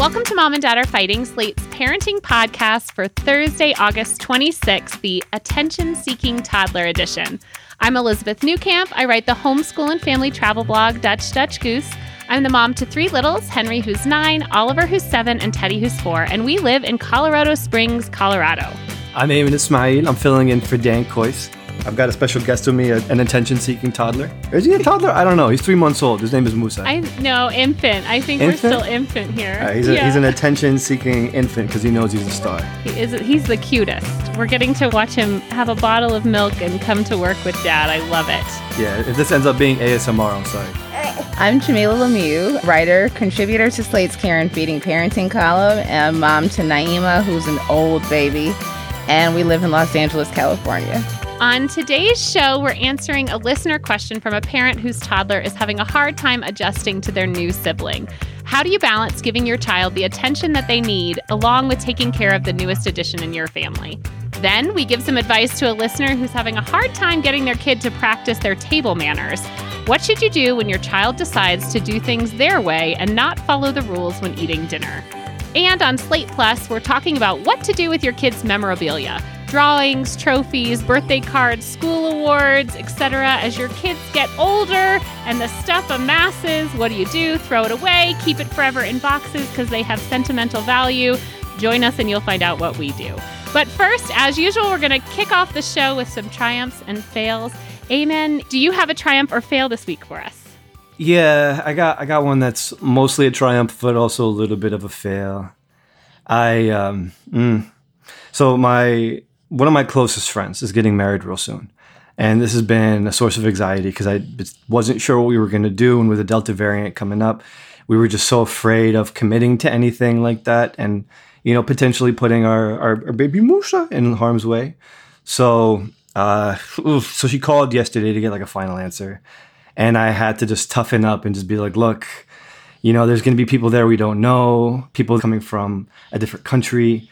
Welcome to Mom and Dad Are Fighting, Slate's parenting podcast for Thursday, August 26th, the attention seeking toddler edition. I'm Elizabeth Newcamp. I write the homeschool and family travel blog, Dutch Dutch Goose. I'm the mom to three littles Henry, who's nine, Oliver, who's seven, and Teddy, who's four, and we live in Colorado Springs, Colorado. I'm Ayman Ismail. I'm filling in for Dan Kois. I've got a special guest with me, an attention-seeking toddler. Is he a toddler? I don't know. He's three months old. His name is Musa. I no infant. I think Infant? we're still infant here. Uh, he's, a, Yeah. he's an attention-seeking infant because he knows he's a star. He is he's the cutest. We're getting to watch him have a bottle of milk and come to work with dad. I love it. Yeah, if this ends up being ASMR, I'm sorry. I'm Jamila Lemieux, writer, contributor to Slate's Care and Feeding Parenting column, and mom to Naima, who's an old baby, and we live in Los Angeles, California. On today's show, we're answering a listener question from a parent whose toddler is having a hard time adjusting to their new sibling. How do you balance giving your child the attention that they need along with taking care of the newest addition in your family? Then we give some advice to a listener who's having a hard time getting their kid to practice their table manners. What should you do when your child decides to do things their way and not follow the rules when eating dinner? And on Slate Plus, we're talking about what to do with your kids' memorabilia drawings, trophies, birthday cards, school awards, etc. As your kids get older and the stuff amasses, what do you do? Throw it away, keep it forever in boxes because they have sentimental value. Join us and you'll find out what we do. But first, as usual, we're going to kick off the show with some triumphs and fails. Ayman. Do you have a triumph or fail this week for us? Yeah, I got I got one that's mostly a triumph, but also a little bit of a fail. I um, mm. so my one of my closest friends is getting married real soon, and this has been a source of anxiety because I wasn't sure what we were going to do, and with the Delta variant coming up, we were just so afraid of committing to anything like that, and you know potentially putting our our, our baby Musa in harm's way. So uh, so she called yesterday to get like a final answer, and I had to just toughen up and just be like, look, you know, there's going to be people there we don't know, people coming from a different country.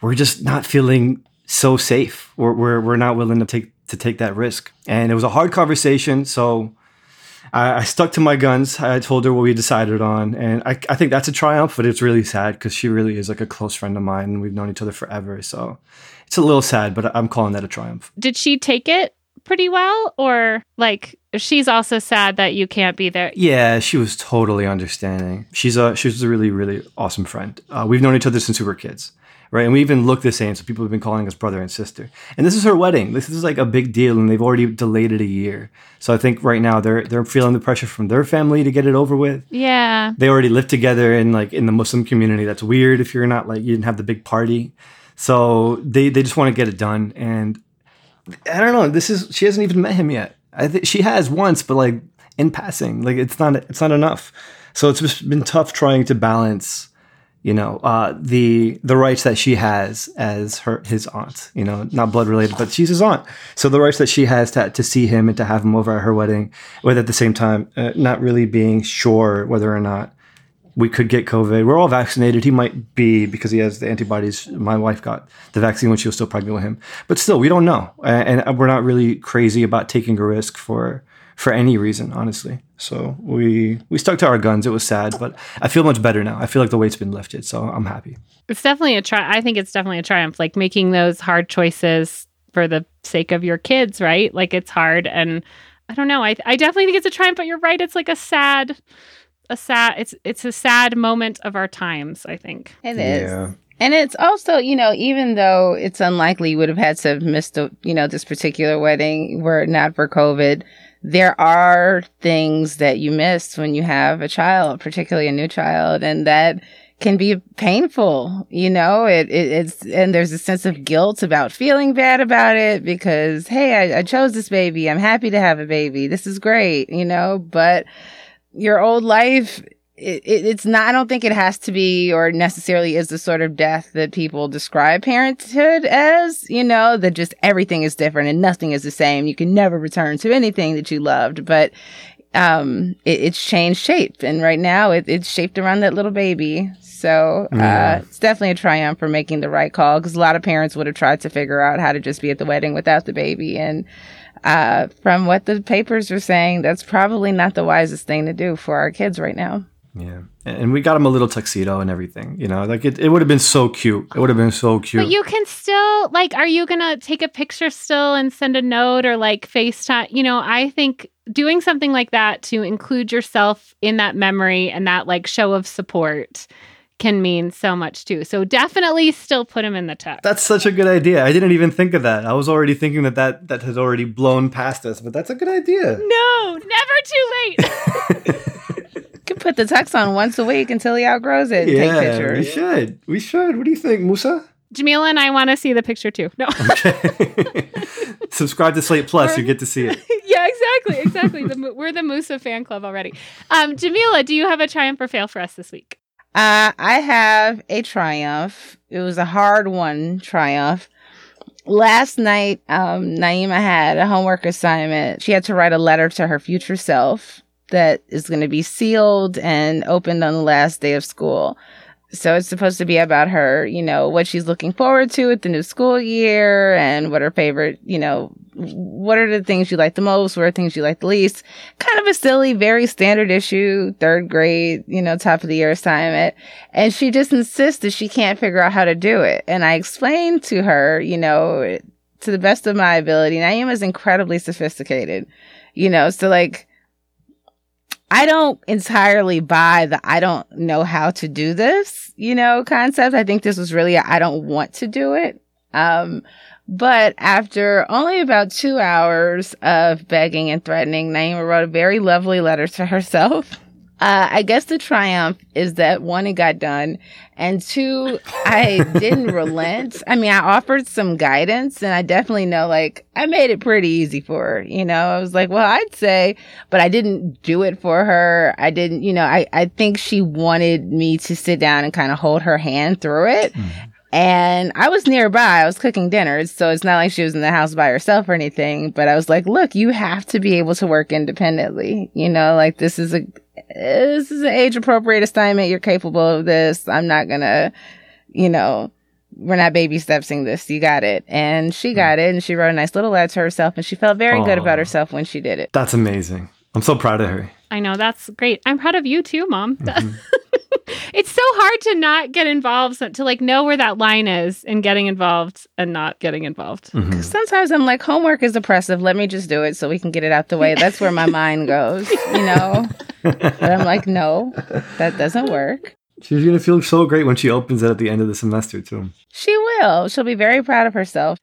We're just not feeling so safe. We're, we're, we're not willing to take to take that risk. And it was a hard conversation. So I, I stuck to my guns. I told her what we decided on. And I, I think that's a triumph, but it's really sad because she really is like a close friend of mine and we've known each other forever. So it's a little sad, but I'm calling that a triumph. Did she take it pretty well or like she's also sad that you can't be there Yeah, she was totally understanding. She's a she's a really really awesome friend. Uh, we've known each other since we were kids, right? And we even look the same. So people have been calling us brother and sister. And this is her wedding. This is like a big deal, and they've already delayed it a year. So I think right now they're they're feeling the pressure from their family to get it over with. yeah They already live together in like in the Muslim community. That's weird if you're not like you didn't have the big party. So they they just want to get it done. And I don't know. This is she hasn't even met him yet. I think she has once, but like in passing. Like it's not it's not enough. So it's just been tough trying to balance, you know, uh, the the rights that she has as her his aunt. You know, not blood related, but she's his aunt. So the rights that she has to to see him and to have him over at her wedding, with at the same time uh, not really being sure whether or not we could get COVID. We're all vaccinated. He might be because he has the antibodies. My wife got the vaccine when she was still pregnant with him, but still, we don't know, and, and we're not really crazy about taking a risk for for any reason, honestly. So we we stuck to our guns. It was sad, but I feel much better now. I feel like the weight's been lifted, so I'm happy. it's definitely a try. i think it's definitely a triumph like making those hard choices for the sake of your kids right like it's hard and i don't know i, I definitely think it's a triumph but you're right it's like a sad a sad it's it's a sad moment of our times, I think. It is. Yeah. And it's also, you know, even though it's unlikely you would have had to have missed, a, you know, this particular wedding were it not for COVID, there are things that you miss when you have a child, particularly a new child, and that can be painful. You know, it, it it's and there's a sense of guilt about feeling bad about it because hey, I, I chose this baby. I'm happy to have a baby. This is great. You know, but your old life it, it, it's not, I don't think it has to be or necessarily is the sort of death that people describe parenthood as, you know, that just everything is different and nothing is the same. You can never return to anything that you loved, but, um, it, it's changed shape. And right now it, it's shaped around that little baby. So, uh, it's definitely a triumph for making the right call because a lot of parents would have tried to figure out how to just be at the wedding without the baby. And, uh, from what the papers are saying, that's probably not the wisest thing to do for our kids right now. Yeah. And we got him a little tuxedo and everything, you know, like it, it would have been so cute. It would have been so cute. But you can still, like, are you going to take a picture still and send a note or like FaceTime? You know, I think doing something like that to include yourself in that memory and that like show of support can mean so much too. So definitely still put him in the text. That's such a good idea. I didn't even think of that. I was already thinking that that, that has already blown past us, but that's a good idea. No, never too late. can put the tux on once a week until he outgrows it. yeah, take pictures. we should. We should. What do you think, Musa? Jamila and I want to see the picture too. No. Okay. Subscribe to Slate Plus. you get to see it. yeah, exactly, exactly. The, we're the Musa fan club already. Um, Jamila, do you have a triumph or fail for us this week? Uh, I have a triumph. It was a hard one triumph. Last night, um, Naima had a homework assignment. She had to write a letter to her future self that is going to be sealed and opened on the last day of school. So it's supposed to be about her, you know, what she's looking forward to at the new school year and what her favorite, you know, what are the things you like the most? What are things you like the least? Kind of a silly, very standard issue, third grade, you know, top of the year assignment. And she just insists that she can't figure out how to do it. And I explained to her, you know, to the best of my ability, Naima is incredibly sophisticated, you know, so like, I don't entirely buy the I don't know how to do this, you know, concept. I think this was really I don't want to do it. Um, but after only about two hours of begging and threatening, Naima wrote a very lovely letter to herself. Uh, I guess the triumph is that one, it got done, and two, I didn't relent. I mean, I offered some guidance, and I definitely know, like, I made it pretty easy for her. You know, I was like, well, I'd say, but I didn't do it for her. I didn't, you know, I, I think she wanted me to sit down and kind of hold her hand through it. Mm. And I was nearby. I was cooking dinner. So it's not like she was in the house by herself or anything. But I was like, look, you have to be able to work independently. You know, like this is a, this is an age appropriate assignment. You're capable of this. I'm not gonna, you know, we're not baby stepsing this. You got it. And she hmm. got it. And she wrote a nice little letter to herself. And she felt very Aww. good about herself when she did it. That's amazing. I'm so proud of her. I know. That's great. I'm proud of you too, mom. Mm-hmm. it's so hard to not get involved, to like know where that line is and getting involved and not getting involved. Mm-hmm. Sometimes I'm like, homework is oppressive. Let me just do it so we can get it out the way. That's where my mind goes, you know? but I'm like, no, that doesn't work. She's going to feel so great when she opens it at the end of the semester, too. She will. She'll be very proud of herself.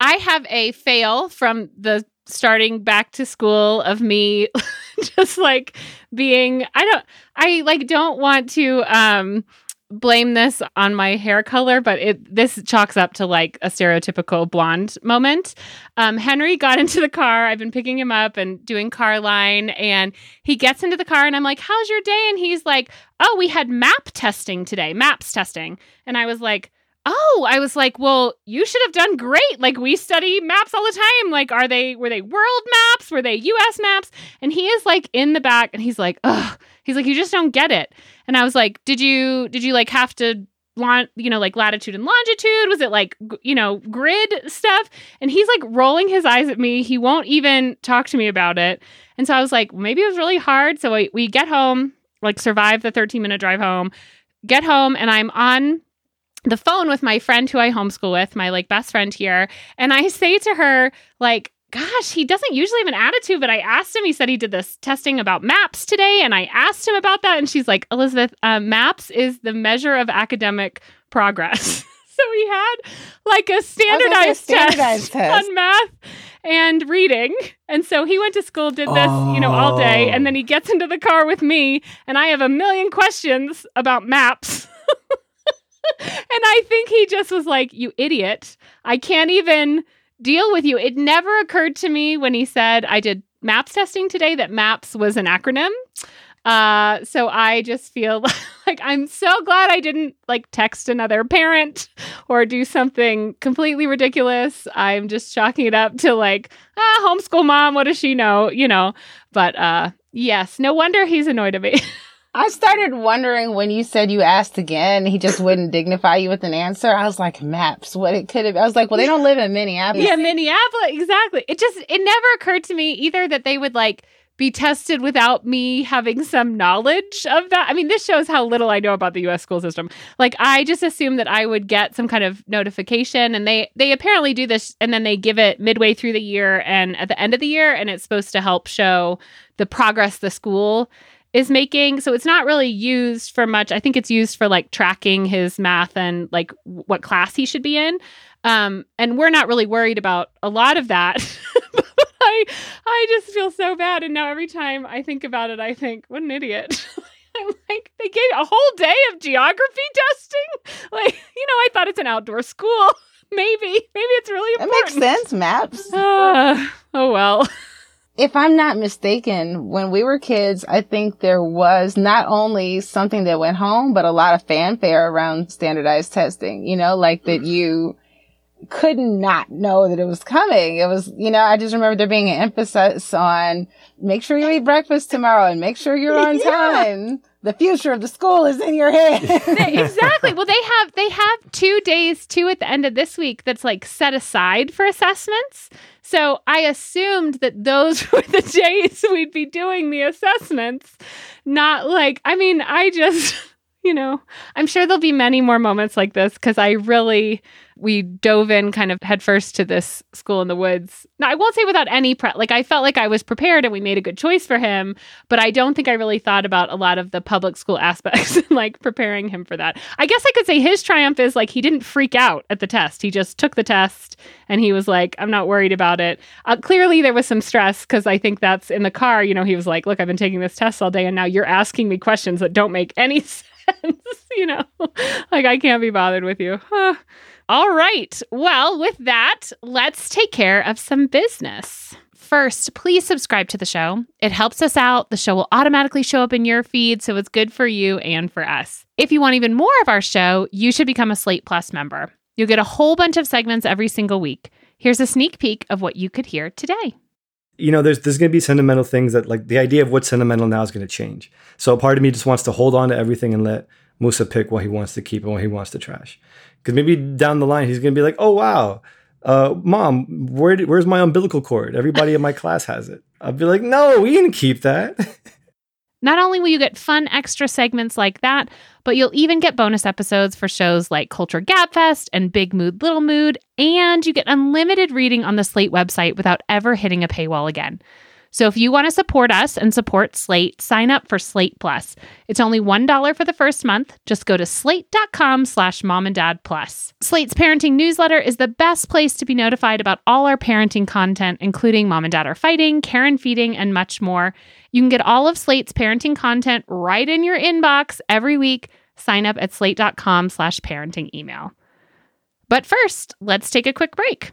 I have a fail from the starting back to school of me just like being I don't I like don't want to um blame this on my hair color, but it this chalks up to like a stereotypical blonde moment. Um, Henry got into the car. I've been picking him up and doing car line, and he gets into the car, and I'm like, "How's your day?" And he's like, "Oh, we had map testing today, maps testing," and I was like. Oh, I was like, well, you should have done great. Like we study maps all the time. Like, are they were they world maps? Were they US maps? And he is like in the back and he's like, ugh. He's like, you just don't get it. And I was like, did you did you like have to you know, like latitude and longitude? Was it like, you know, grid stuff? And he's like rolling his eyes at me. He won't even talk to me about it. And so I was like, maybe it was really hard. So we, we get home, like survive the 13 minute drive home, get home, and I'm on the phone with my friend who I homeschool with, my like best friend here. And I say to her, like, gosh, he doesn't usually have an attitude, but I asked him, he said he did this testing about maps today. And I asked him about that. And she's like, Elizabeth, uh, maps is the measure of academic progress. so he had like a standardized, standardized test, test. on math and reading. And so he went to school, did this, you know, all day. And then he gets into the car with me. And I have a million questions about maps. and I think he just was like, You idiot. I can't even deal with you. It never occurred to me when he said, I did maps testing today, that maps was an acronym. Uh, so I just feel like I'm so glad I didn't like text another parent or do something completely ridiculous. I'm just chalking it up to like, ah, homeschool mom, what does she know? You know, but uh, yes, no wonder he's annoyed at me. I started wondering when you said you asked again, he just wouldn't dignify you with an answer. I was like, maps, what it could have. I was like, well, they don't live in Minneapolis. yeah, Minneapolis, exactly. It just it never occurred to me either that they would like be tested without me having some knowledge of that. I mean, this shows how little I know about the US school system. Like I just assumed that I would get some kind of notification and they they apparently do this and then they give it midway through the year and at the end of the year and it's supposed to help show the progress the school is making. So it's not really used for much. I think it's used for like tracking his math and like what class he should be in. Um, and we're not really worried about a lot of that. I I just feel so bad. And now every time I think about it, I think, what an idiot. I'm like, they gave a whole day of geography testing. Like, you know, I thought it's an outdoor school. Maybe, maybe it's really That important. makes sense, maps. Uh, oh well. If I'm not mistaken, when we were kids, I think there was not only something that went home, but a lot of fanfare around standardized testing, you know, like that mm. you could not know that it was coming. It was, you know, I just remember there being an emphasis on make sure you eat breakfast tomorrow and make sure you're on time. The future of the school is in your head. They- exactly. Well, they have they have two days too at the end of this week that's like set aside for assessments. So I assumed that those were the days we'd be doing the assessments, not like I mean, I just you know, I'm sure there'll be many more moments like this because I really we dove in kind of headfirst to this school in the woods. Now I won't say without any prep. Like I felt like I was prepared and we made a good choice for him, but I don't think I really thought about a lot of the public school aspects and like preparing him for that. I guess I could say his triumph is like he didn't freak out at the test. He just took the test and he was like, I'm not worried about it. Uh, clearly there was some stress because I think that's in the car. You know, he was like, Look, I've been taking this test all day and now you're asking me questions that don't make any sense. you know, like I can't be bothered with you. All right. Well, with that, let's take care of some business. First, please subscribe to the show. It helps us out. The show will automatically show up in your feed, so it's good for you and for us. If you want even more of our show, you should become a Slate Plus member. You'll get a whole bunch of segments every single week. Here's a sneak peek of what you could hear today. You know, there's there's going to be sentimental things that like the idea of what's sentimental now is going to change. So a part of me just wants to hold on to everything and let Musa pick what he wants to keep and what he wants to trash. Because maybe down the line he's going to be like, "Oh wow, uh, mom, where did, where's my umbilical cord? Everybody in my class has it." I'll be like, "No, we didn't keep that." Not only will you get fun extra segments like that, but you'll even get bonus episodes for shows like Culture Gabfest and Big Mood Little Mood, and you get unlimited reading on the Slate website without ever hitting a paywall again. So if you want to support us and support Slate, sign up for Slate Plus. It's only $1 for the first month. Just go to slate.com slash mom and dad plus. Slate's parenting newsletter is the best place to be notified about all our parenting content, including Mom and Dad Are Fighting, Care and Feeding, and much more. You can get all of Slate's parenting content right in your inbox every week. Sign up at slate.com slash parenting email. But first, let's take a quick break.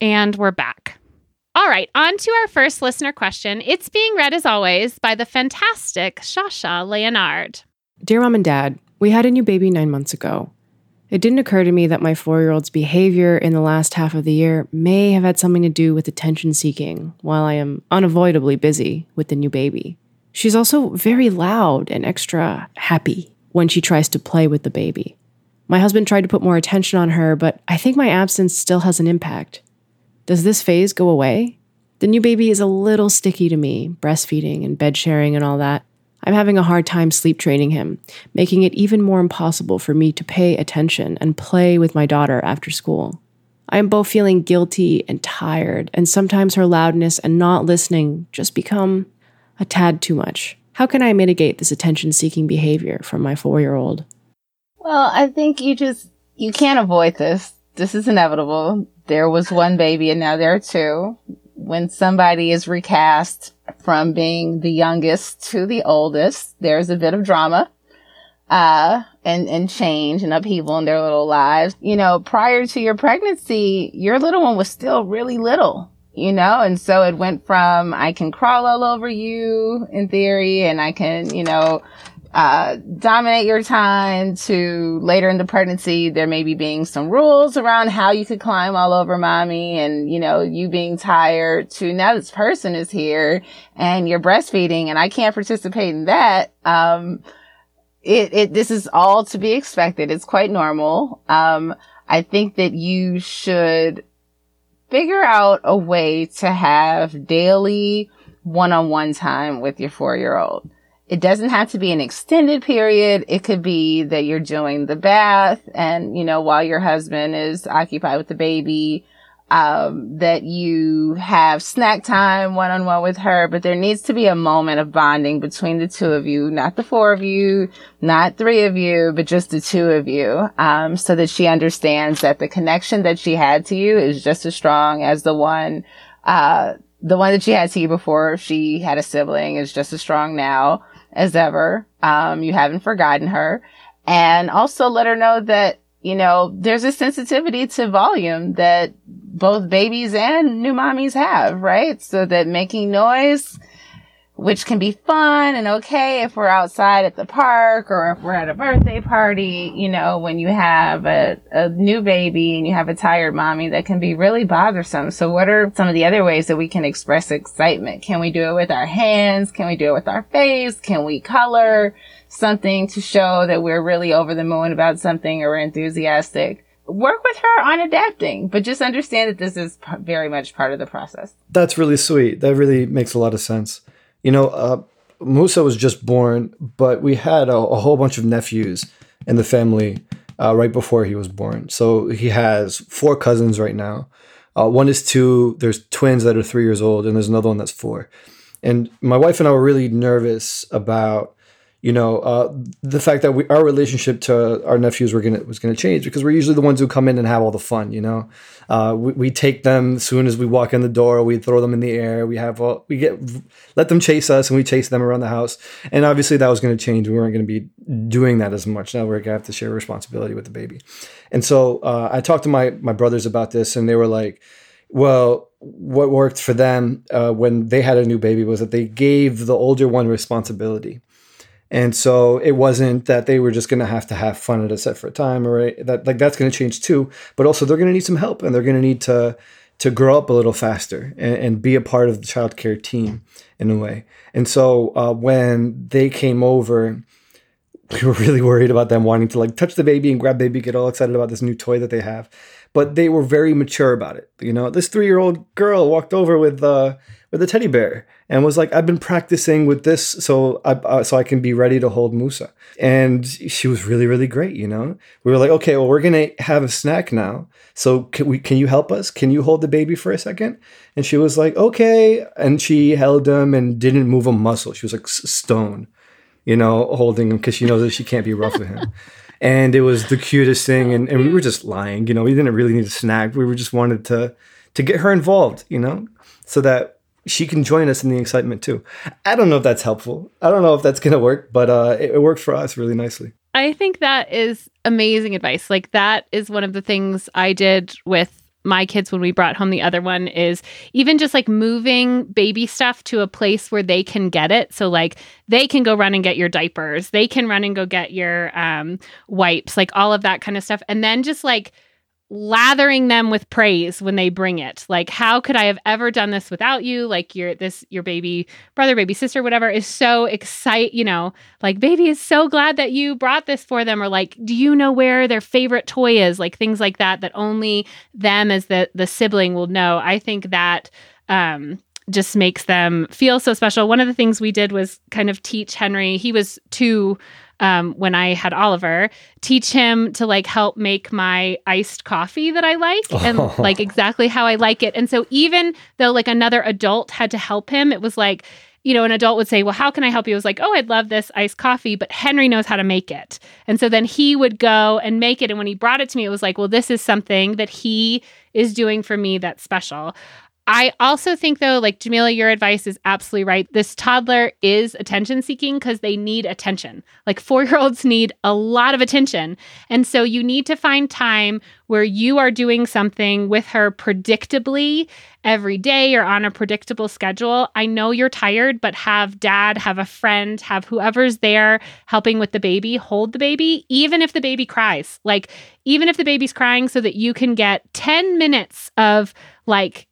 And we're back. All right, on to our first listener question. It's being read as always by the fantastic Shasha Leonard. Dear Mom and Dad, we had a new baby nine months ago. It didn't occur to me that my four year old's behavior in the last half of the year may have had something to do with attention seeking while I am unavoidably busy with the new baby. She's also very loud and extra happy when she tries to play with the baby. My husband tried to put more attention on her, but I think my absence still has an impact. Does this phase go away? The new baby is a little sticky to me, breastfeeding and bed sharing and all that. I'm having a hard time sleep training him, making it even more impossible for me to pay attention and play with my daughter after school. I am both feeling guilty and tired, and sometimes her loudness and not listening just become a tad too much. How can I mitigate this attention seeking behavior from my four year old? Well, I think you just, you can't avoid this. This is inevitable there was one baby and now there are two. When somebody is recast from being the youngest to the oldest, there's a bit of drama, uh, and, and change and upheaval in their little lives. You know, prior to your pregnancy, your little one was still really little, you know, and so it went from I can crawl all over you in theory and I can, you know, uh, dominate your time to later in the pregnancy, there may be being some rules around how you could climb all over mommy and, you know, you being tired to now this person is here and you're breastfeeding and I can't participate in that. Um, it, it, this is all to be expected. It's quite normal. Um, I think that you should figure out a way to have daily one-on-one time with your four-year-old it doesn't have to be an extended period. It could be that you're doing the bath and, you know, while your husband is occupied with the baby, um, that you have snack time one on one with her, but there needs to be a moment of bonding between the two of you, not the four of you, not three of you, but just the two of you, um, so that she understands that the connection that she had to you is just as strong as the one, uh, the one that she had to you before she had a sibling is just as strong now as ever. Um, you haven't forgotten her. And also let her know that, you know, there's a sensitivity to volume that both babies and new mommies have, right? So that making noise which can be fun and okay if we're outside at the park or if we're at a birthday party, you know, when you have a, a new baby and you have a tired mommy that can be really bothersome. So what are some of the other ways that we can express excitement? Can we do it with our hands? Can we do it with our face? Can we color something to show that we're really over the moon about something or enthusiastic? work with her on adapting, but just understand that this is p- very much part of the process. That's really sweet. That really makes a lot of sense. You know, uh, Musa was just born, but we had a, a, whole bunch of nephews in the family uh, right before he was born. So he has four cousins right now. Uh, one is two. There's twins that are three years old, and there's another one that's four. And my wife and I were really nervous about you know, uh, the fact that we, our relationship to our nephews were gonna was gonna change because we're usually the ones who come in and have all the fun. You know, uh, we, we take them as soon as we walk in the door. We throw them in the air. We have all, we get let them chase us and we chase them around the house. And obviously that was going to change. We weren't going to be doing that as much. Now we're to have to share responsibility with the baby. And so uh, I talked to my my brothers about this, and they were like, "Well, what worked for them uh, when they had a new baby was that they gave the older one responsibility." And so it wasn't that they were just going to have to have fun at a separate time or that like that's going to change too, but also they're going to need some help and they're going to need to to grow up a little faster and, and, be a part of the child care team in a way. And so uh, when they came over, we were really worried about them wanting to like touch the baby and grab baby, get all excited about this new toy that they have. But they were very mature about it. You know, this three year old girl walked over with uh, with a teddy bear and was like, "I've been practicing with this so I uh, so I can be ready to hold Musa." And she was really really great. You know, we were like, "Okay, well, we're gonna have a snack now. So can we? Can you help us? Can you hold the baby for a second? And she was like, "Okay." And she held him and didn't move a muscle. She was like stone you know, holding him because she knows that she can't be rough with him. And it was the cutest thing. And, and we were just lying, you know, we didn't really need a snack. We were just wanted to to get her involved, you know, so that she can join us in the excitement too. I don't know if that's helpful. I don't know if that's gonna work, but uh, it, it worked for us really nicely. I think that is amazing advice. Like that is one of the things I did with my kids when we brought home the other one is even just like moving baby stuff to a place where they can get it. So like they can go run and get your diapers, they can run and go get your um, wipes, like all of that kind of stuff, and then just like lathering them with praise when they bring it. Like, how could I have ever done this without you? Like your this your baby brother, baby sister, whatever is so excite, you know, like baby is so glad that you brought this for them, or like, do you know where their favorite toy is? Like things like that that only them as the the sibling will know. I think that um just makes them feel so special. One of the things we did was kind of teach Henry. He was two um, when I had Oliver, teach him to like help make my iced coffee that I like and like exactly how I like it. And so even though like another adult had to help him, it was like, you know, an adult would say, Well, how can I help you? It was like, Oh, I'd love this iced coffee, but Henry knows how to make it. And so then he would go and make it. And when he brought it to me, it was like, Well, this is something that he is doing for me that's special. I also think, though, like Jamila, your advice is absolutely right. This toddler is attention seeking because they need attention. Like four year olds need a lot of attention. And so you need to find time where you are doing something with her predictably every day or on a predictable schedule. I know you're tired, but have dad, have a friend, have whoever's there helping with the baby hold the baby, even if the baby cries. Like, even if the baby's crying, so that you can get 10 minutes of like,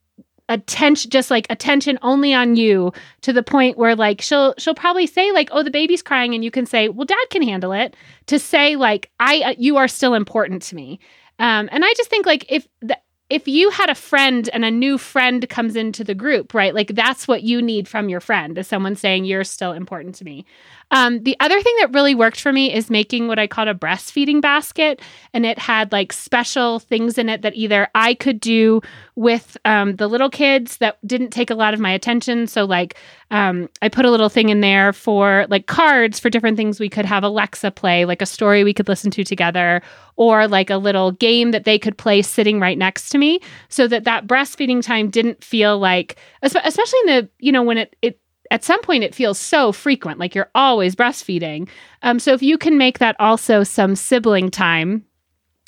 attention just like attention only on you to the point where like she'll she'll probably say like oh the baby's crying and you can say well dad can handle it to say like i uh, you are still important to me um and i just think like if the, if you had a friend and a new friend comes into the group, right? Like that's what you need from your friend is someone saying you're still important to me. Um, the other thing that really worked for me is making what I called a breastfeeding basket. And it had like special things in it that either I could do with um, the little kids that didn't take a lot of my attention. So, like, um, I put a little thing in there for like cards for different things we could have Alexa play, like a story we could listen to together, or like a little game that they could play sitting right next to me so that that breastfeeding time didn't feel like, especially in the, you know, when it, it, at some point it feels so frequent, like you're always breastfeeding. Um, so if you can make that also some sibling time,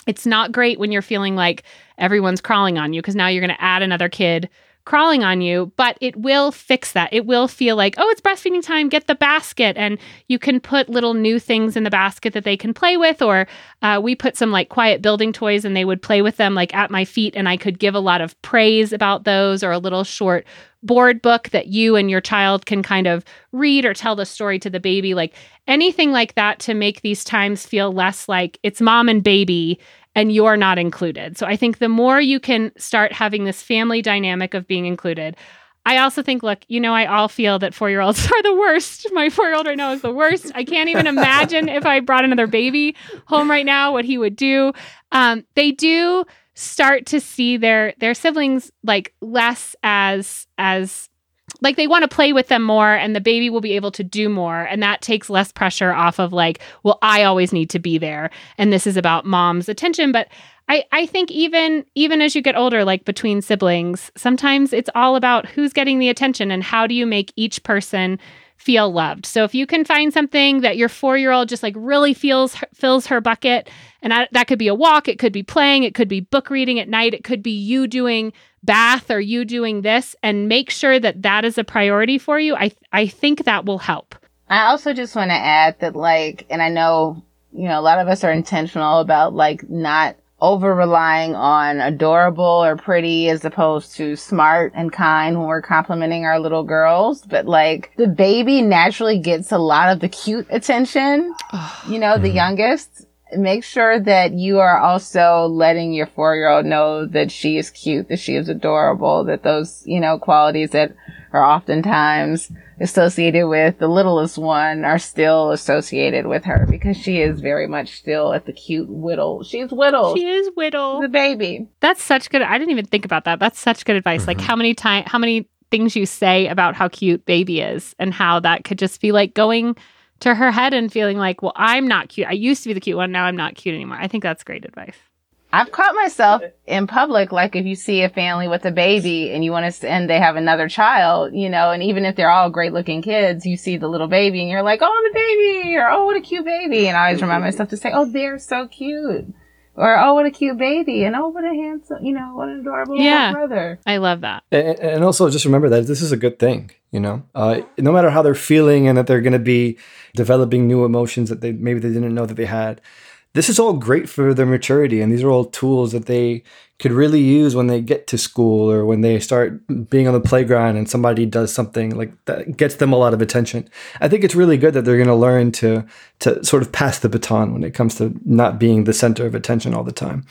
it's not great when you're feeling like everyone's crawling on you because now you're going to add another kid crawling on you, but it will fix that. It will feel like, oh, it's breastfeeding time, get the basket. And you can put little new things in the basket that they can play with. Or uh, we put some like quiet building toys and they would play with them like at my feet. And I could give a lot of praise about those or a little short board book that you and your child can kind of read or tell the story to the baby. Like anything like that to make these times feel less like it's mom and baby and you're not included. So I think the more you can start having this family dynamic of being included, I also think, look, you know, I all feel that four year olds are the worst. My four year old right now is the worst. I can't even imagine if I brought another baby home right now, what he would do. Um, they do start to see their their siblings like less as as like they want to play with them more and the baby will be able to do more. And that takes less pressure off of like well i always need to be there. And this is about mom's attention. But i i think even even as you get older like between siblings sometimes it's all about who's getting the attention and how do you make each person feel loved. So if you can find something that your 4-year-old just like really feels fills her bucket and that, that could be a walk, it could be playing, it could be book reading at night, it could be you doing bath or you doing this and make sure that that is a priority for you. I I think that will help. I also just want to add that like and I know, you know, a lot of us are intentional about like not over relying on adorable or pretty as opposed to smart and kind when we're complimenting our little girls. But like the baby naturally gets a lot of the cute attention, you know, the mm-hmm. youngest. Make sure that you are also letting your four year old know that she is cute, that she is adorable, that those, you know, qualities that are oftentimes associated with the littlest one are still associated with her because she is very much still at the cute whittle. She's whittle. She is whittle. the baby. That's such good. I didn't even think about that. That's such good advice. Like mm-hmm. how many time, how many things you say about how cute baby is, and how that could just be like going to her head and feeling like, well, I'm not cute. I used to be the cute one. Now I'm not cute anymore. I think that's great advice. I've caught myself in public, like if you see a family with a baby and you want to, and they have another child, you know, and even if they're all great looking kids, you see the little baby and you're like, oh, the baby, or oh, what a cute baby. And I always remind myself to say, oh, they're so cute. Or, oh, what a cute baby. And oh, what a handsome, you know, what an adorable Yeah. little brother. I love that. And, and also just remember that this is a good thing, you know. Uh, no matter how they're feeling and that they're going to be developing new emotions that they maybe they didn't know that they had. This is all great for their maturity, and these are all tools that they could really use when they get to school or when they start being on the playground and somebody does something like that gets them a lot of attention. I think it's really good that they're going to learn to to sort of pass the baton when it comes to not being the center of attention all the time.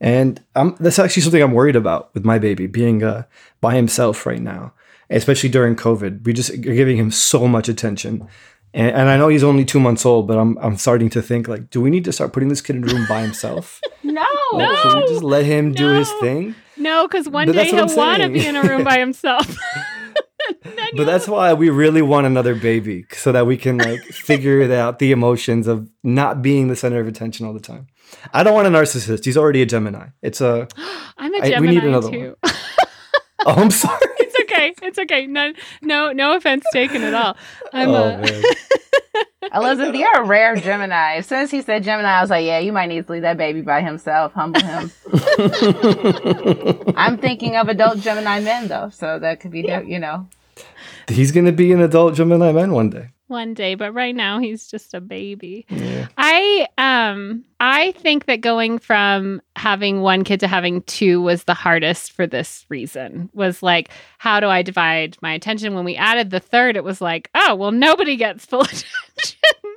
And um, that's actually something I'm worried about with my baby being uh, by himself right now, especially during COVID. We just are giving him so much attention. And, and I know he's only two months old, but I'm, I'm starting to think like, do we need to start putting this kid in a room by himself? No. Like, should we just let him do his thing? No, because one But day he'll want to be in a room by himself. But that's why we really want another baby so that we can like figure out the emotions of not being the center of attention all the time. I don't want a narcissist. He's already a Gemini. It's a. I'm a I- we Gemini need another too. Oh, I'm sorry. It's okay. It's okay. No, no, no offense taken at all. I'm oh a, man. Elizabeth, you're a rare Gemini. As soon as he said Gemini, I was like, yeah, you might need to leave that baby by himself. Humble him. I'm thinking of adult Gemini men, though. So that could be, di- you know. He's gonna be an adult Gemini man one day. One day, but right now he's just a baby. I um I think that going from having one kid to having two was the hardest for this reason. Was like how do I divide my attention when we added the third it was like, oh, well nobody gets full attention.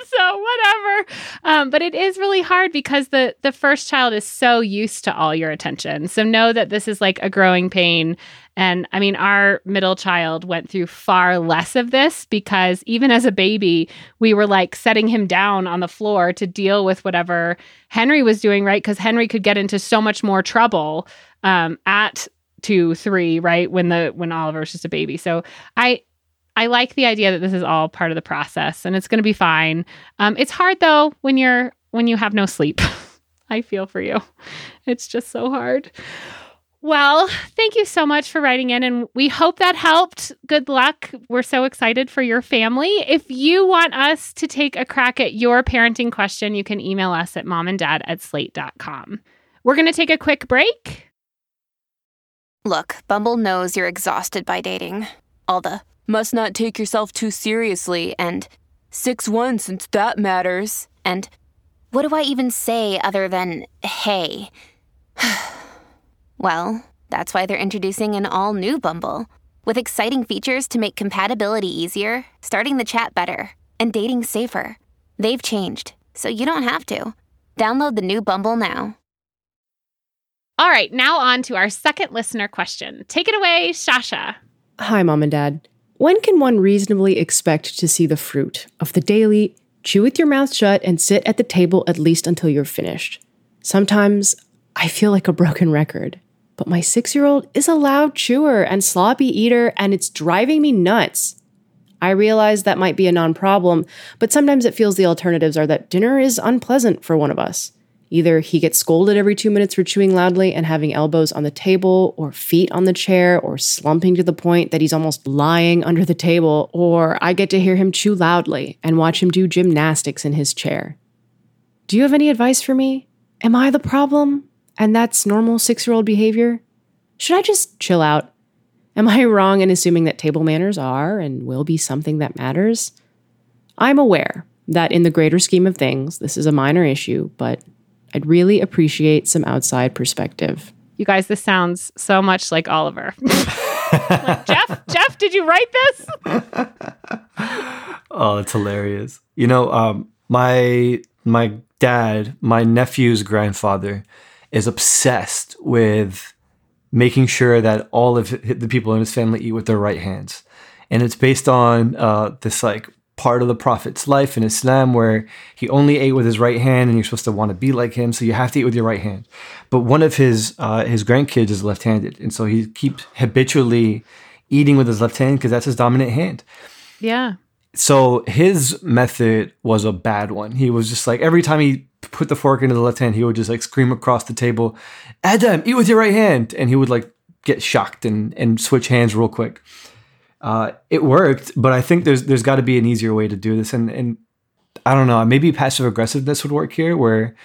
so whatever. Um but it is really hard because the the first child is so used to all your attention. So know that this is like a growing pain and I mean, our middle child went through far less of this because even as a baby, we were like setting him down on the floor to deal with whatever Henry was doing, right? Because Henry could get into so much more trouble um, at two, three, right? When the when Oliver was just a baby. So I I like the idea that this is all part of the process and it's going to be fine. Um, it's hard though when you're when you have no sleep. I feel for you. It's just so hard. Well, thank you so much for writing in, and we hope that helped. Good luck. We're so excited for your family. If you want us to take a crack at your parenting question, you can email us at momanddad at slate.com. We're going to take a quick break. Look, Bumble knows you're exhausted by dating. All the must not take yourself too seriously and 6 1 since that matters. And what do I even say other than hey? well, that's why they're introducing an all new Bumble with exciting features to make compatibility easier, starting the chat better, and dating safer. They've changed, so you don't have to. Download the new Bumble now. All right, now on to our second listener question. Take it away, Shasha. Hi, Mom and Dad. When can one reasonably expect to see the fruit of the daily chew with your mouth shut and sit at the table at least until you're finished? Sometimes I feel like a broken record, but my six year old is a loud chewer and sloppy eater, and it's driving me nuts. I realize that might be a non problem, but sometimes it feels the alternatives are that dinner is unpleasant for one of us. Either he gets scolded every two minutes for chewing loudly and having elbows on the table, or feet on the chair, or slumping to the point that he's almost lying under the table, or I get to hear him chew loudly and watch him do gymnastics in his chair. Do you have any advice for me? Am I the problem? And that's normal six year old behavior? Should I just chill out? Am I wrong in assuming that table manners are and will be something that matters? I'm aware that in the greater scheme of things, this is a minor issue, but I'd really appreciate some outside perspective. You guys, this sounds so much like Oliver. like, Jeff, Jeff, did you write this? oh, it's hilarious. You know, um, my my dad, my nephew's grandfather, is obsessed with making sure that all of the people in his family eat with their right hands, and it's based on uh, this like part of the prophet's life in Islam where he only ate with his right hand and you're supposed to want to be like him so you have to eat with your right hand. But one of his uh, his grandkids is left-handed and so he keeps habitually eating with his left hand because that's his dominant hand. Yeah. So his method was a bad one. He was just like every time he put the fork into the left hand he would just like scream across the table adam eat with your right hand! And he would like get shocked and and switch hands real quick uh, it worked, but I think there's there's got to be an easier way to do this, and and I don't know, maybe passive aggressiveness would work here, where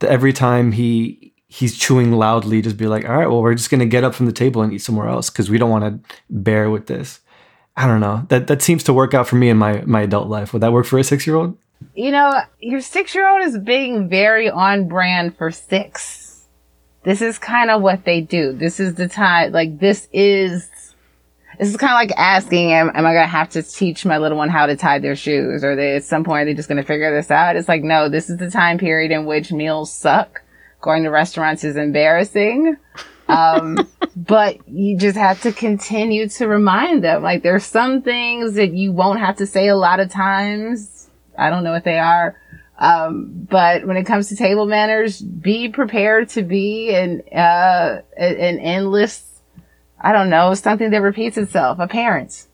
the, every time he he's chewing loudly, just be like, all right, well, we're just gonna get up from the table and eat somewhere else because we don't want to bear with this. I don't know. That that seems to work out for me in my my adult life. Would that work for a six year old? You know, your six year old is being very on brand for six. This is kind of what they do. This is the time, like, this is this is kind of like asking, am, am I going to have to teach my little one how to tie their shoes? Or they, at some point, are they just going to figure this out? It's like, no, this is the time period in which meals suck. Going to restaurants is embarrassing. Um, but you just have to continue to remind them. Like, there's some things that you won't have to say a lot of times. I don't know what they are. Um, but when it comes to table manners, be prepared to be an, uh, an endless I don't know, something that repeats itself. A parent.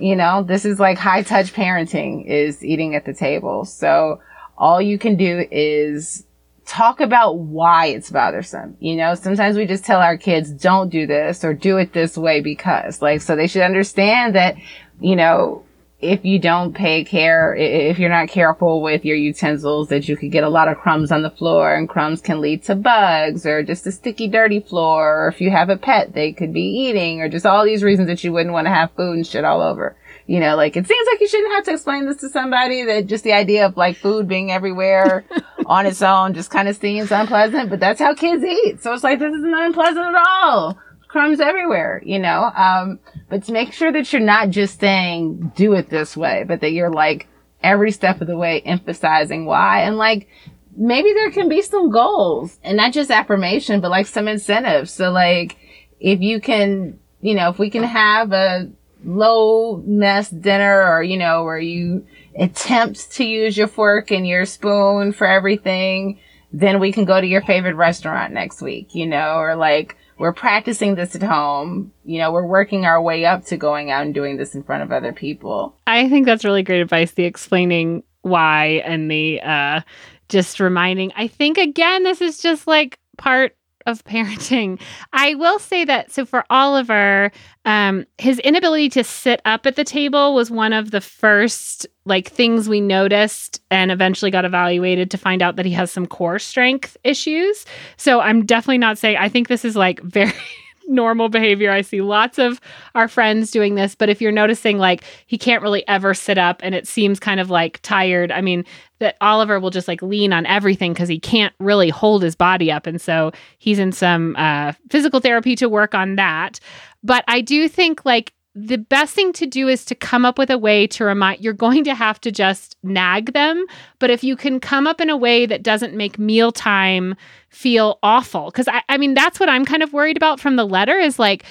You know, this is like high touch parenting is eating at the table. So all you can do is talk about why it's bothersome. You know, sometimes we just tell our kids, don't do this or do it this way because like, so they should understand that, you know, if you don't pay care, if you're not careful with your utensils, that you could get a lot of crumbs on the floor and crumbs can lead to bugs or just a sticky, dirty floor. Or if you have a pet, they could be eating or just all these reasons that you wouldn't want to have food and shit all over. You know, like it seems like you shouldn't have to explain this to somebody that just the idea of like food being everywhere on its own just kind of seems unpleasant, but that's how kids eat. So it's like, this isn't unpleasant at all crumbs everywhere, you know? Um, but to make sure that you're not just saying, do it this way, but that you're like every step of the way emphasizing why. And like, maybe there can be some goals and not just affirmation, but like some incentives. So like, if you can, you know, if we can have a low mess dinner or, you know, where you attempt to use your fork and your spoon for everything, then we can go to your favorite restaurant next week, you know, or like, we're practicing this at home. You know, we're working our way up to going out and doing this in front of other people. I think that's really great advice. The explaining why and the uh, just reminding. I think, again, this is just like part of parenting. I will say that so for Oliver, um, his inability to sit up at the table was one of the first like things we noticed and eventually got evaluated to find out that he has some core strength issues. So I'm definitely not saying I think this is like very normal behavior. I see lots of our friends doing this, but if you're noticing like he can't really ever sit up and it seems kind of like tired, I mean, that Oliver will just like lean on everything because he can't really hold his body up. And so he's in some uh, physical therapy to work on that. But I do think like the best thing to do is to come up with a way to remind you're going to have to just nag them. But if you can come up in a way that doesn't make mealtime feel awful. Because I, I mean that's what i'm kind of worried about from the letter is like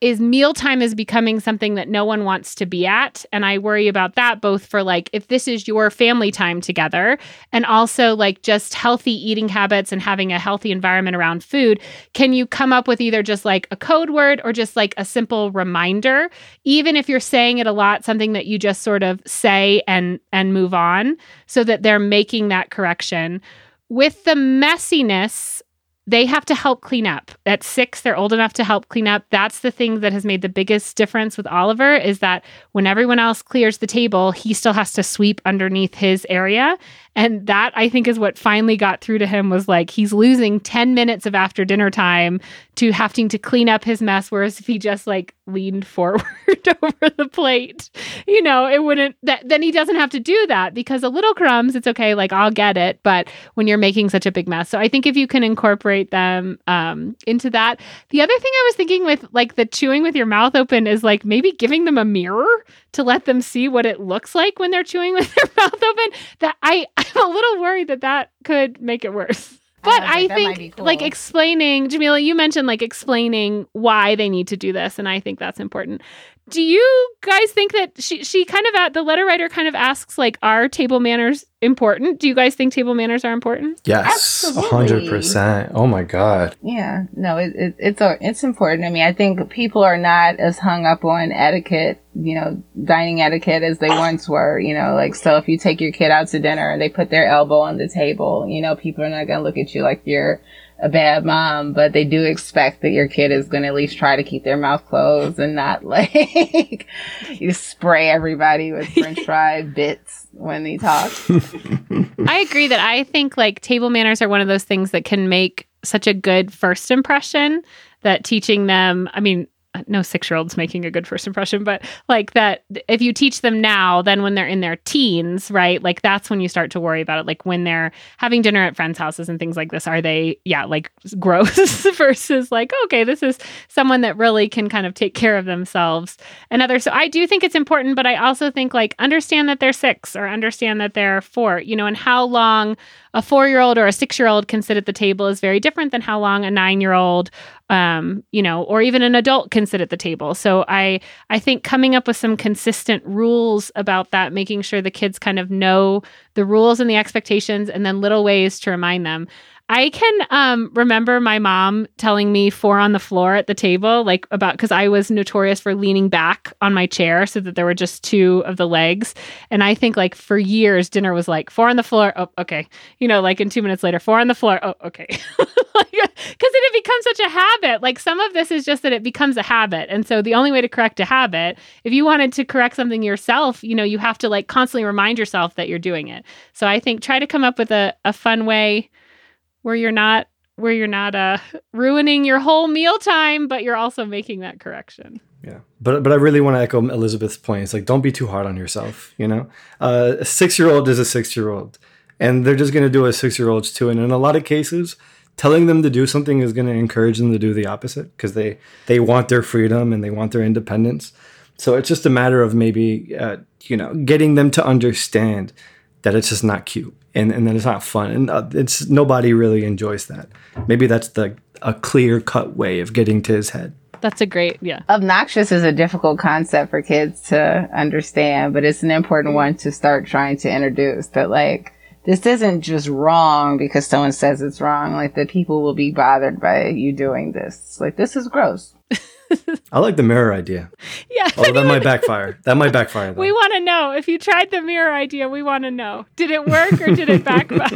is mealtime is becoming something that no one wants to be at. And i worry about that both for like if this is your family time together and also like just healthy eating habits and having a healthy environment around food can you come up with either just like a code word or just like a simple reminder? Even if you're saying it a lot something that you just sort of say and and move on so that they're making that correction with the messiness, they have to help clean up. At six, they're old enough to help clean up. That's the thing that has made the biggest difference with Oliver is that when everyone else clears the table, he still has to sweep underneath his area. And that I think is what finally got through to him was like he's losing 10 minutes of after dinner time to having to clean up his mess. Whereas if he just like leaned forward over the plate. You know, it wouldn't that then he doesn't have to do that because a little crumbs, it's okay, like I'll get it. But when you're making such a big mess. So I think if you can incorporate them um, into that. The other thing I was thinking with like the chewing with your mouth open is like maybe giving them a mirror to let them see what it looks like when they're chewing with their mouth open. That I, I'm a little worried that that could make it worse. But I, think, think like explaining, Jamilah, you mentioned like explaining why they need to do this, and I think that's important. Do you guys think that she she kind of at the letter writer kind of asks like are table manners important? Do you guys think table manners are important? Yes, a hundred percent. Oh my god. Yeah, no, it, it, it's a, it's important. I mean, I think people are not as hung up on etiquette, you know, dining etiquette as they once were. You know, like so if you take your kid out to dinner and they put their elbow on the table, you know, people are not gonna look at you like you're a bad mom, but they do expect that your kid is gonna at least try to keep their mouth closed and not like you spray everybody with French fry bits when they talk. I agree that I think like table manners are one of those things that can make such a good first impression that teaching them, I mean, no six year olds making a good first impression, but like that if you teach them now, then when they're in their teens, right? Like that's when you start to worry about it. Like when they're having dinner at friends' houses and things like this, are they, yeah, like gross versus like, okay, this is someone that really can kind of take care of themselves and others. So I do think it's important, but I also think like understand that they're six or understand that they're four, you know, and how long a four year old or a six year old can sit at the table is very different than how long a nine year old um, you know, or even an adult can sit at the table. So I I think coming up with some consistent rules about that, making sure the kids kind of know the rules and the expectations, and then little ways to remind them. I can um, remember my mom telling me four on the floor at the table, like about because I was notorious for leaning back on my chair so that there were just two of the legs. And I think like for years, dinner was like four on the floor. Oh, okay. You know, like in two minutes later, four on the floor. Oh, okay. Because it becomes such a habit. Like some of this is just that it becomes a habit. And so the only way to correct a habit, if you wanted to correct something yourself, you know, you have to like constantly remind yourself that you're doing it. So I think try to come up with a, a fun way where you're not where you're not uh ruining your whole meal time but you're also making that correction Yeah, but but I really want to echo Elizabeth's point. It's like don't be too hard on yourself. You know, uh, a six year old is a six year old, and they're just going to do what six year olds too. And in a lot of cases, telling them to do something is going to encourage them to do the opposite because they they want their freedom and they want their independence. So it's just a matter of maybe uh, you know getting them to understand that it's just not cute and and that it's not fun and uh, it's nobody really enjoys that. Maybe that's the a clear cut way of getting to his head. that's a great yeah Obnoxious is a difficult concept for kids to understand, but it's an important one to start trying to introduce that like this isn't just wrong because someone says it's wrong. Like that people will be bothered by you doing this. Like this is gross. I like the mirror idea. yeah Oh, that might backfire. That might backfire. Though. we want to know if you tried the mirror idea we want to know did it work or did it backfire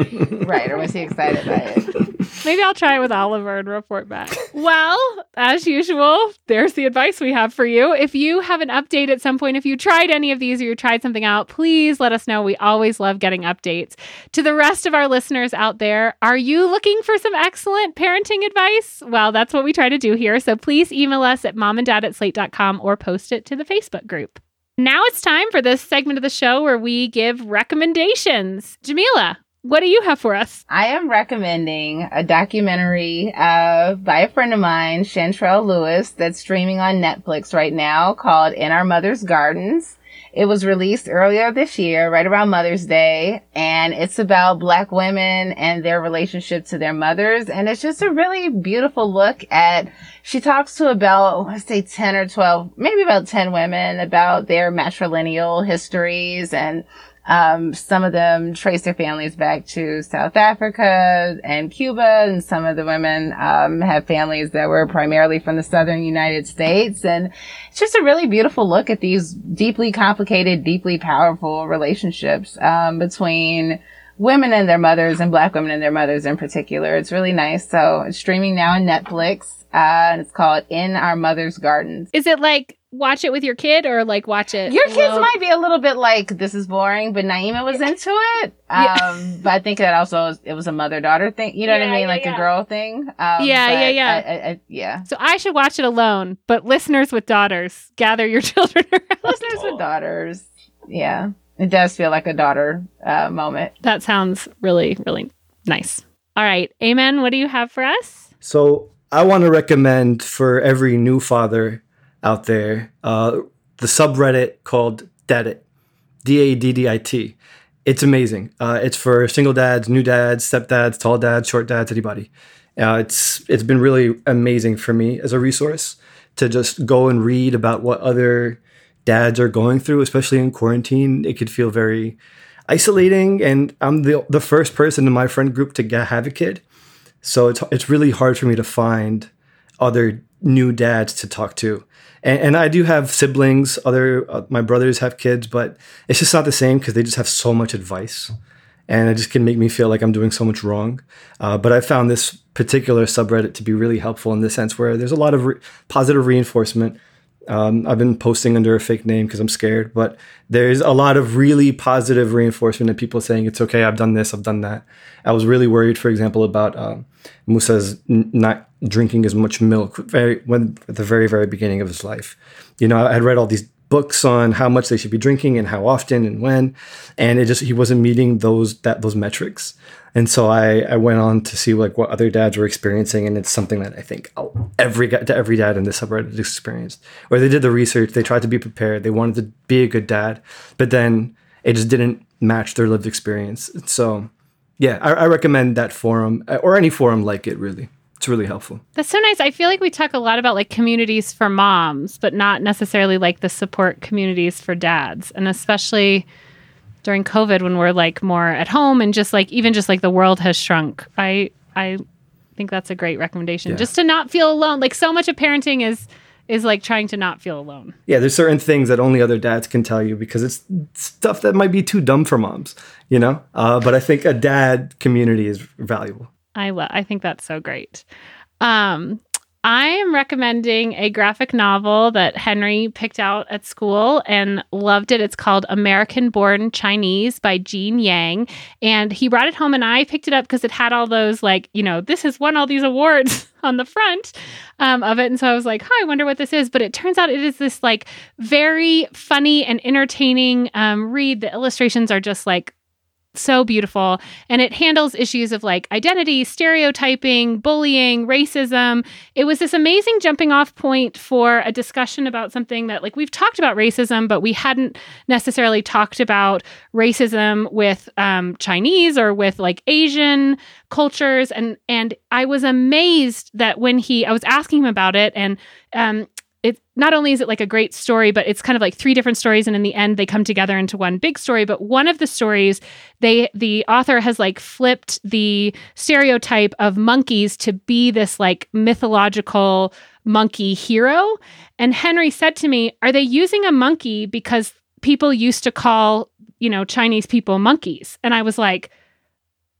right. Or was he excited by it? Maybe i'll try it with oliver and report back. Well as usual there's the advice we have for you. If you have an update at some point if you tried any of these or you tried something out please let us know. We always love getting updates. To the rest of our listeners out there are you looking for some excellent parenting advice? Well that's what we try to do here. So please email us at momanddad at slate.com or post it to the facebook group. Now it's time for this segment of the show where we give recommendations. Jamilah what do you have for us I am recommending a documentary uh, by a friend of mine, Shantrelle Lewis, that's streaming on Netflix right now called In Our Mother's Gardens. It was released earlier this year, right around Mother's Day, and it's about black women and their relationship to their mothers. And it's just a really beautiful look at, she talks to about, let's say 10 or 12, maybe about 10 women about their matrilineal histories and um, some of them trace their families back to South Africa and Cuba, and some of the women um, have families that were primarily from the southern United States. And it's just a really beautiful look at these deeply complicated, deeply powerful relationships um, between women and their mothers and black women and their mothers in particular. It's really nice. So it's streaming now on Netflix. Uh, and it's called In Our Mother's Gardens. Is it like watch it with your kid or like watch it? Your kids alone? might be a little bit like this is boring, but Naima was into it. Yeah. Um, but I think that also was- it was a mother daughter thing. You know what I mean, yeah, like yeah. a girl thing. Um, Yeah, yeah, but yeah. I, I, I, yeah. So I should watch it alone, but listeners with daughters, gather your children around. Listeners with daughters. Yeah, it does feel like a daughter uh, moment. That sounds really, really nice. All right. Ayman. What do you have for us? So I want to recommend for every new father out there uh, the subreddit called Daddit, D A D D I T. It's amazing. Uh, it's for single dads, new dads, stepdads, tall dads, short dads, anybody. Uh, it's it's been really amazing for me as a resource to just go and read about what other dads are going through, especially in quarantine. It could feel very isolating, and I'm the the first person in my friend group to get, have a kid. So it's it's really hard for me to find other new dads to talk to. And, and I do have siblings. Other uh, my brothers have kids, but it's just not the same because they just have so much advice, and it just can make me feel like I'm doing so much wrong. Uh, but I found this particular subreddit to be really helpful in the sense where there's a lot of re- positive reinforcement. Um, I've been posting under a fake name because I'm scared, but there's a lot of really positive reinforcement and people saying it's okay. I've done this. I've done that. I was really worried, for example, about um, Musa's n- not drinking as much milk very when at the very very beginning of his life. You know, I had read all these books on how much they should be drinking and how often and when, and it just he wasn't meeting those that those metrics. And so I, I went on to see like what other dads were experiencing, and it's something that I think every every dad in this subreddit experienced. Where they did the research, they tried to be prepared, they wanted to be a good dad, but then it just didn't match their lived experience. So, yeah, I, I recommend that forum or any forum like it. Really, it's really helpful. That's so nice. I feel like we talk a lot about like communities for moms, but not necessarily like the support communities for dads. And especially during COVID when we're like more at home and just like even just like the world has shrunk. I I think that's a great recommendation. Yeah. Just to not feel alone. Like so much of parenting is is like trying to not feel alone. Yeah, there's certain things that only other dads can tell you because it's stuff that might be too dumb for moms, you know. Uh, but I think a dad community is valuable. I love. I think that's so great. Um, I am recommending a graphic novel that Henry picked out at school and loved it. It's called American Born Chinese by Gene Yang. And he brought it home and I picked it up because it had all those, like, you know, this has won all these awards on the front um, of it. And so I was like, huh, I wonder what this is. But it turns out it is this, like, very funny and entertaining um, read. The illustrations are just like so beautiful. And it handles issues of like identity stereotyping bullying racism. It was this amazing jumping off point for a discussion about something that like we've talked about racism but we hadn't necessarily talked about racism with um, chinese or with like asian cultures. And and i was amazed that when he i was asking him about it and um, it not only is it like a great story, but it's kind of like three different stories, and in the end they come together into one big story. But one of the stories, they the author has like flipped the stereotype of monkeys to be this like mythological monkey hero. And Henry said to me, "Are they using a monkey because people used to call you know Chinese people monkeys?" And I was like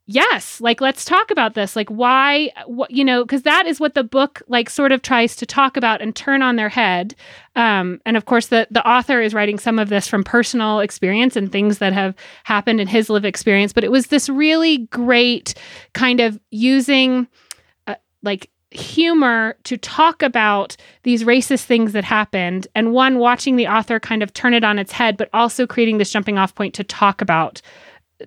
yes like let's talk about this like why what you know because that is what the book like sort of tries to talk about and turn on their head. Um, and of course the the author is writing some of this from personal experience and things that have happened in his live experience but it was this really great kind of using uh, like humor to talk about these racist things that happened and one watching the author kind of turn it on its head but also creating this jumping off point to talk about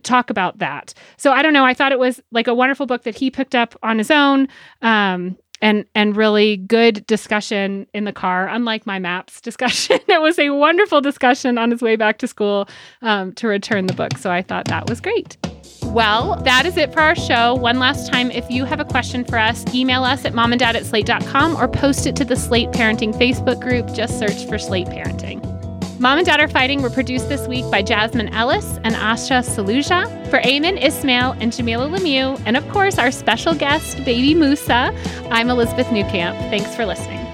talk about that. So I don't know. I thought it was like a wonderful book that he picked up on his own. Um, and and really good discussion in the car. Unlike my maps discussion, it was a wonderful discussion on his way back to school um, to return the book. So I thought that was great. Well, that is it for our show. One last time, if you have a question for us, email us at momanddad at slate.com or post it to the Slate Parenting Facebook group. Just search for Slate Parenting. Mom and Are Fighting were produced this week by Jasmine Ellis and Asha Saluja. For Ayman Ismail and Jamilah Lemieux, and of course our special guest, Baby Musa, I'm Elizabeth Newcamp. Thanks for listening.